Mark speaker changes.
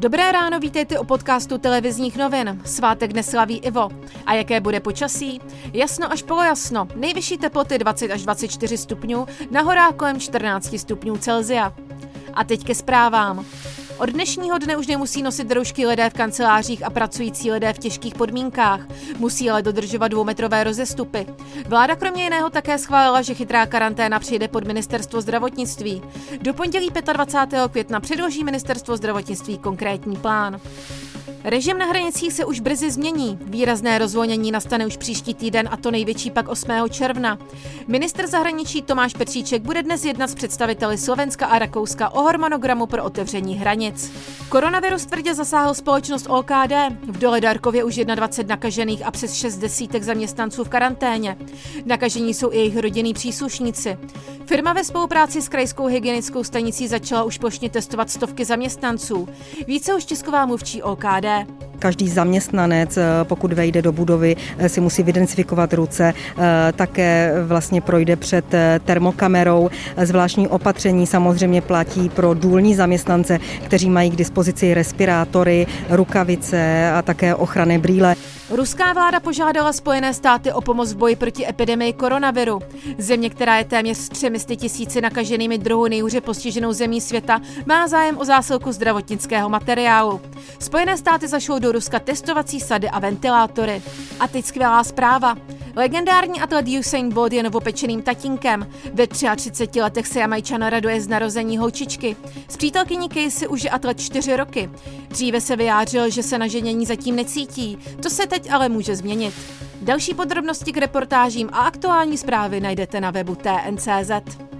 Speaker 1: Dobré ráno, vítejte u podcastu televizních novin. Svátek dnes slaví Ivo. A jaké bude počasí? Jasno až polojasno. Nejvyšší teploty 20 až 24 stupňů, na horách kolem 14 stupňů Celzia. A teď ke zprávám. Od dnešního dne už nemusí nosit roušky lidé v kancelářích a pracující lidé v těžkých podmínkách. Musí ale dodržovat dvoumetrové rozestupy. Vláda kromě jiného také schválila, že chytrá karanténa přijde pod ministerstvo zdravotnictví. Do pondělí 25. května předloží ministerstvo zdravotnictví konkrétní plán. Režim na hranicích se už brzy změní. Výrazné rozvolnění nastane už příští týden a to největší pak 8. června. Minister zahraničí Tomáš Petříček bude dnes jednat s představiteli Slovenska a Rakouska o harmonogramu pro otevření hranic. Koronavirus tvrdě zasáhl společnost OKD. V Dole Darkově už 21 nakažených a přes 6 desítek zaměstnanců v karanténě. Nakažení jsou i jejich rodinní příslušníci. Firma ve spolupráci s krajskou hygienickou stanicí začala už plošně testovat stovky zaměstnanců. Více už tisková mluvčí OKD. dileğiyle.
Speaker 2: Každý zaměstnanec, eh, pokud vejde do budovy, eh, si musí vydensifikovat ruce, eh, také vlastně projde před termokamerou. Zvláštní opatření samozřejmě platí pro důlní zaměstnance, kteří mají k dispozici respirátory, rukavice a také ochranné brýle.
Speaker 1: Ruská vláda požádala Spojené státy o pomoc v boji proti epidemii koronaviru. Země, která je téměř s 300 tisíci nakaženými druhou nejhůře postiženou zemí světa, má zájem o zásilku zdravotnického materiálu. Spojené státy zašlou do Ruska testovací sady a ventilátory. A teď skvělá zpráva. Legendární atlet Usain Bolt je novopečeným tatínkem. Ve 33 letech se Jamajčan raduje z narození holčičky. S přítelkyní Casey už je atlet 4 roky. Dříve se vyjádřil, že se na ženění zatím necítí. To se teď ale může změnit. Další podrobnosti k reportážím a aktuální zprávy najdete na webu TNCZ.